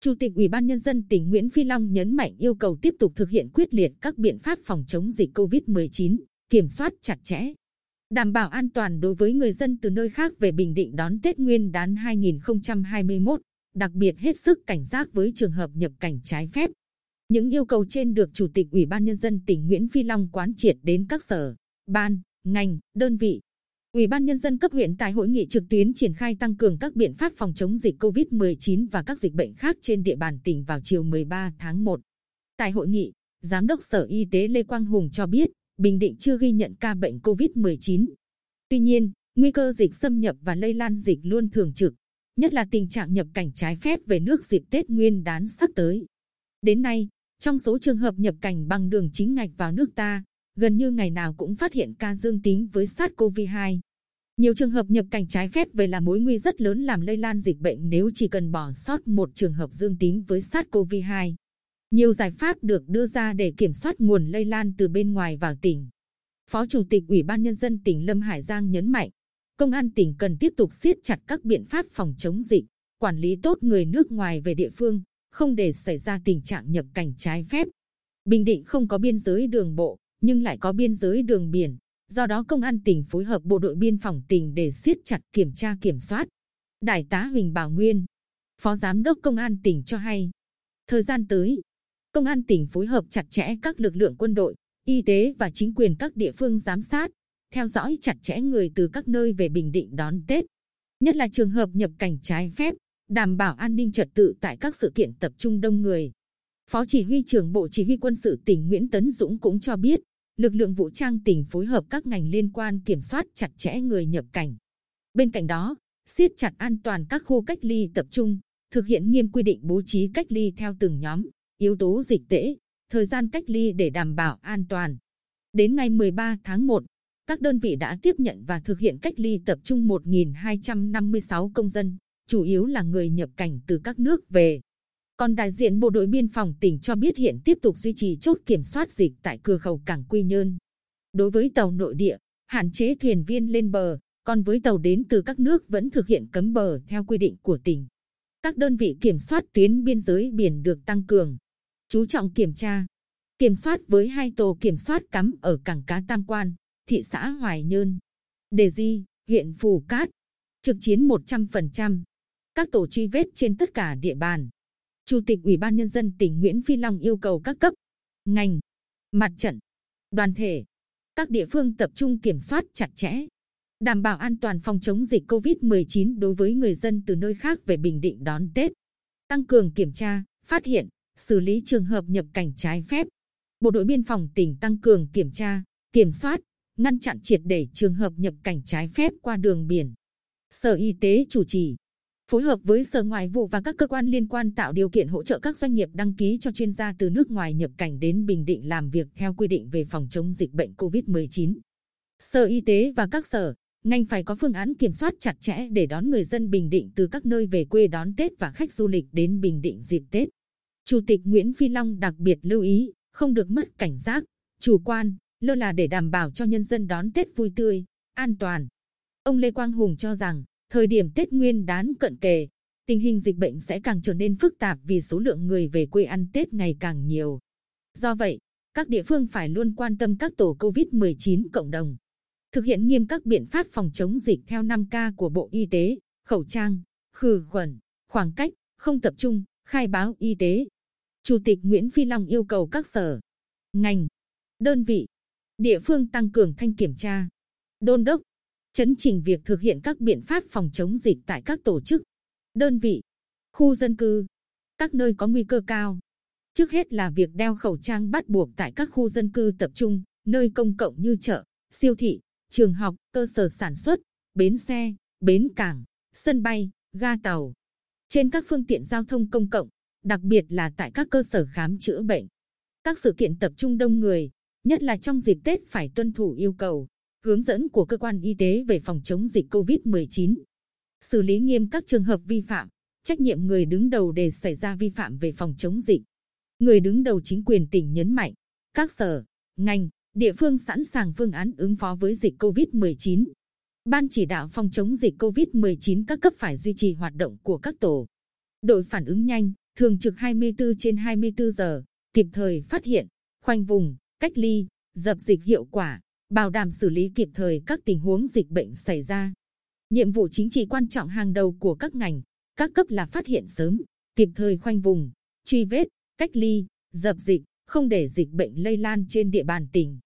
Chủ tịch Ủy ban Nhân dân tỉnh Nguyễn Phi Long nhấn mạnh yêu cầu tiếp tục thực hiện quyết liệt các biện pháp phòng chống dịch COVID-19, kiểm soát chặt chẽ, đảm bảo an toàn đối với người dân từ nơi khác về Bình Định đón Tết Nguyên đán 2021, đặc biệt hết sức cảnh giác với trường hợp nhập cảnh trái phép. Những yêu cầu trên được Chủ tịch Ủy ban Nhân dân tỉnh Nguyễn Phi Long quán triệt đến các sở, ban, ngành, đơn vị. Ủy ban Nhân dân cấp huyện tại hội nghị trực tuyến triển khai tăng cường các biện pháp phòng chống dịch COVID-19 và các dịch bệnh khác trên địa bàn tỉnh vào chiều 13 tháng 1. Tại hội nghị, Giám đốc Sở Y tế Lê Quang Hùng cho biết, Bình Định chưa ghi nhận ca bệnh COVID-19. Tuy nhiên, nguy cơ dịch xâm nhập và lây lan dịch luôn thường trực, nhất là tình trạng nhập cảnh trái phép về nước dịp Tết Nguyên đán sắp tới. Đến nay, trong số trường hợp nhập cảnh bằng đường chính ngạch vào nước ta, gần như ngày nào cũng phát hiện ca dương tính với SARS-CoV-2. Nhiều trường hợp nhập cảnh trái phép về là mối nguy rất lớn làm lây lan dịch bệnh nếu chỉ cần bỏ sót một trường hợp dương tính với SARS-CoV-2. Nhiều giải pháp được đưa ra để kiểm soát nguồn lây lan từ bên ngoài vào tỉnh. Phó Chủ tịch Ủy ban Nhân dân tỉnh Lâm Hải Giang nhấn mạnh, Công an tỉnh cần tiếp tục siết chặt các biện pháp phòng chống dịch, quản lý tốt người nước ngoài về địa phương, không để xảy ra tình trạng nhập cảnh trái phép. Bình Định không có biên giới đường bộ, nhưng lại có biên giới đường biển. Do đó công an tỉnh phối hợp bộ đội biên phòng tỉnh để siết chặt kiểm tra kiểm soát. Đại tá Huỳnh Bảo Nguyên, Phó Giám đốc Công an tỉnh cho hay, thời gian tới, Công an tỉnh phối hợp chặt chẽ các lực lượng quân đội, y tế và chính quyền các địa phương giám sát, theo dõi chặt chẽ người từ các nơi về Bình Định đón Tết, nhất là trường hợp nhập cảnh trái phép, đảm bảo an ninh trật tự tại các sự kiện tập trung đông người. Phó Chỉ huy trưởng Bộ Chỉ huy Quân sự tỉnh Nguyễn Tấn Dũng cũng cho biết, lực lượng vũ trang tỉnh phối hợp các ngành liên quan kiểm soát chặt chẽ người nhập cảnh. Bên cạnh đó, siết chặt an toàn các khu cách ly tập trung, thực hiện nghiêm quy định bố trí cách ly theo từng nhóm, yếu tố dịch tễ, thời gian cách ly để đảm bảo an toàn. Đến ngày 13 tháng 1, các đơn vị đã tiếp nhận và thực hiện cách ly tập trung 1.256 công dân, chủ yếu là người nhập cảnh từ các nước về. Còn đại diện Bộ đội Biên phòng tỉnh cho biết hiện tiếp tục duy trì chốt kiểm soát dịch tại cửa khẩu cảng Quy Nhơn. Đối với tàu nội địa, hạn chế thuyền viên lên bờ, còn với tàu đến từ các nước vẫn thực hiện cấm bờ theo quy định của tỉnh. Các đơn vị kiểm soát tuyến biên giới biển được tăng cường, chú trọng kiểm tra, kiểm soát với hai tổ kiểm soát cắm ở cảng cá Tam Quan, thị xã Hoài Nhơn, Đề Di, huyện Phù Cát, trực chiến 100%, các tổ truy vết trên tất cả địa bàn. Chủ tịch Ủy ban Nhân dân tỉnh Nguyễn Phi Long yêu cầu các cấp, ngành, mặt trận, đoàn thể, các địa phương tập trung kiểm soát chặt chẽ, đảm bảo an toàn phòng chống dịch COVID-19 đối với người dân từ nơi khác về Bình Định đón Tết, tăng cường kiểm tra, phát hiện, xử lý trường hợp nhập cảnh trái phép. Bộ đội biên phòng tỉnh tăng cường kiểm tra, kiểm soát, ngăn chặn triệt để trường hợp nhập cảnh trái phép qua đường biển. Sở Y tế chủ trì, phối hợp với Sở Ngoại vụ và các cơ quan liên quan tạo điều kiện hỗ trợ các doanh nghiệp đăng ký cho chuyên gia từ nước ngoài nhập cảnh đến Bình Định làm việc theo quy định về phòng chống dịch bệnh COVID-19. Sở Y tế và các sở, ngành phải có phương án kiểm soát chặt chẽ để đón người dân Bình Định từ các nơi về quê đón Tết và khách du lịch đến Bình Định dịp Tết. Chủ tịch Nguyễn Phi Long đặc biệt lưu ý, không được mất cảnh giác, chủ quan, lơ là để đảm bảo cho nhân dân đón Tết vui tươi, an toàn. Ông Lê Quang Hùng cho rằng, thời điểm Tết Nguyên đán cận kề, tình hình dịch bệnh sẽ càng trở nên phức tạp vì số lượng người về quê ăn Tết ngày càng nhiều. Do vậy, các địa phương phải luôn quan tâm các tổ COVID-19 cộng đồng. Thực hiện nghiêm các biện pháp phòng chống dịch theo 5K của Bộ Y tế, khẩu trang, khử khuẩn, khoảng cách, không tập trung, khai báo y tế. Chủ tịch Nguyễn Phi Long yêu cầu các sở, ngành, đơn vị, địa phương tăng cường thanh kiểm tra, đôn đốc, chấn chỉnh việc thực hiện các biện pháp phòng chống dịch tại các tổ chức, đơn vị, khu dân cư, các nơi có nguy cơ cao. Trước hết là việc đeo khẩu trang bắt buộc tại các khu dân cư tập trung, nơi công cộng như chợ, siêu thị, trường học, cơ sở sản xuất, bến xe, bến cảng, sân bay, ga tàu. Trên các phương tiện giao thông công cộng, đặc biệt là tại các cơ sở khám chữa bệnh. Các sự kiện tập trung đông người, nhất là trong dịp Tết phải tuân thủ yêu cầu, hướng dẫn của cơ quan y tế về phòng chống dịch COVID-19. Xử lý nghiêm các trường hợp vi phạm, trách nhiệm người đứng đầu để xảy ra vi phạm về phòng chống dịch. Người đứng đầu chính quyền tỉnh nhấn mạnh, các sở, ngành, địa phương sẵn sàng phương án ứng phó với dịch COVID-19. Ban chỉ đạo phòng chống dịch COVID-19 các cấp phải duy trì hoạt động của các tổ, đội phản ứng nhanh, thường trực 24 trên 24 giờ, kịp thời phát hiện, khoanh vùng, cách ly, dập dịch hiệu quả, bảo đảm xử lý kịp thời các tình huống dịch bệnh xảy ra. Nhiệm vụ chính trị quan trọng hàng đầu của các ngành, các cấp là phát hiện sớm, kịp thời khoanh vùng, truy vết, cách ly, dập dịch, không để dịch bệnh lây lan trên địa bàn tỉnh.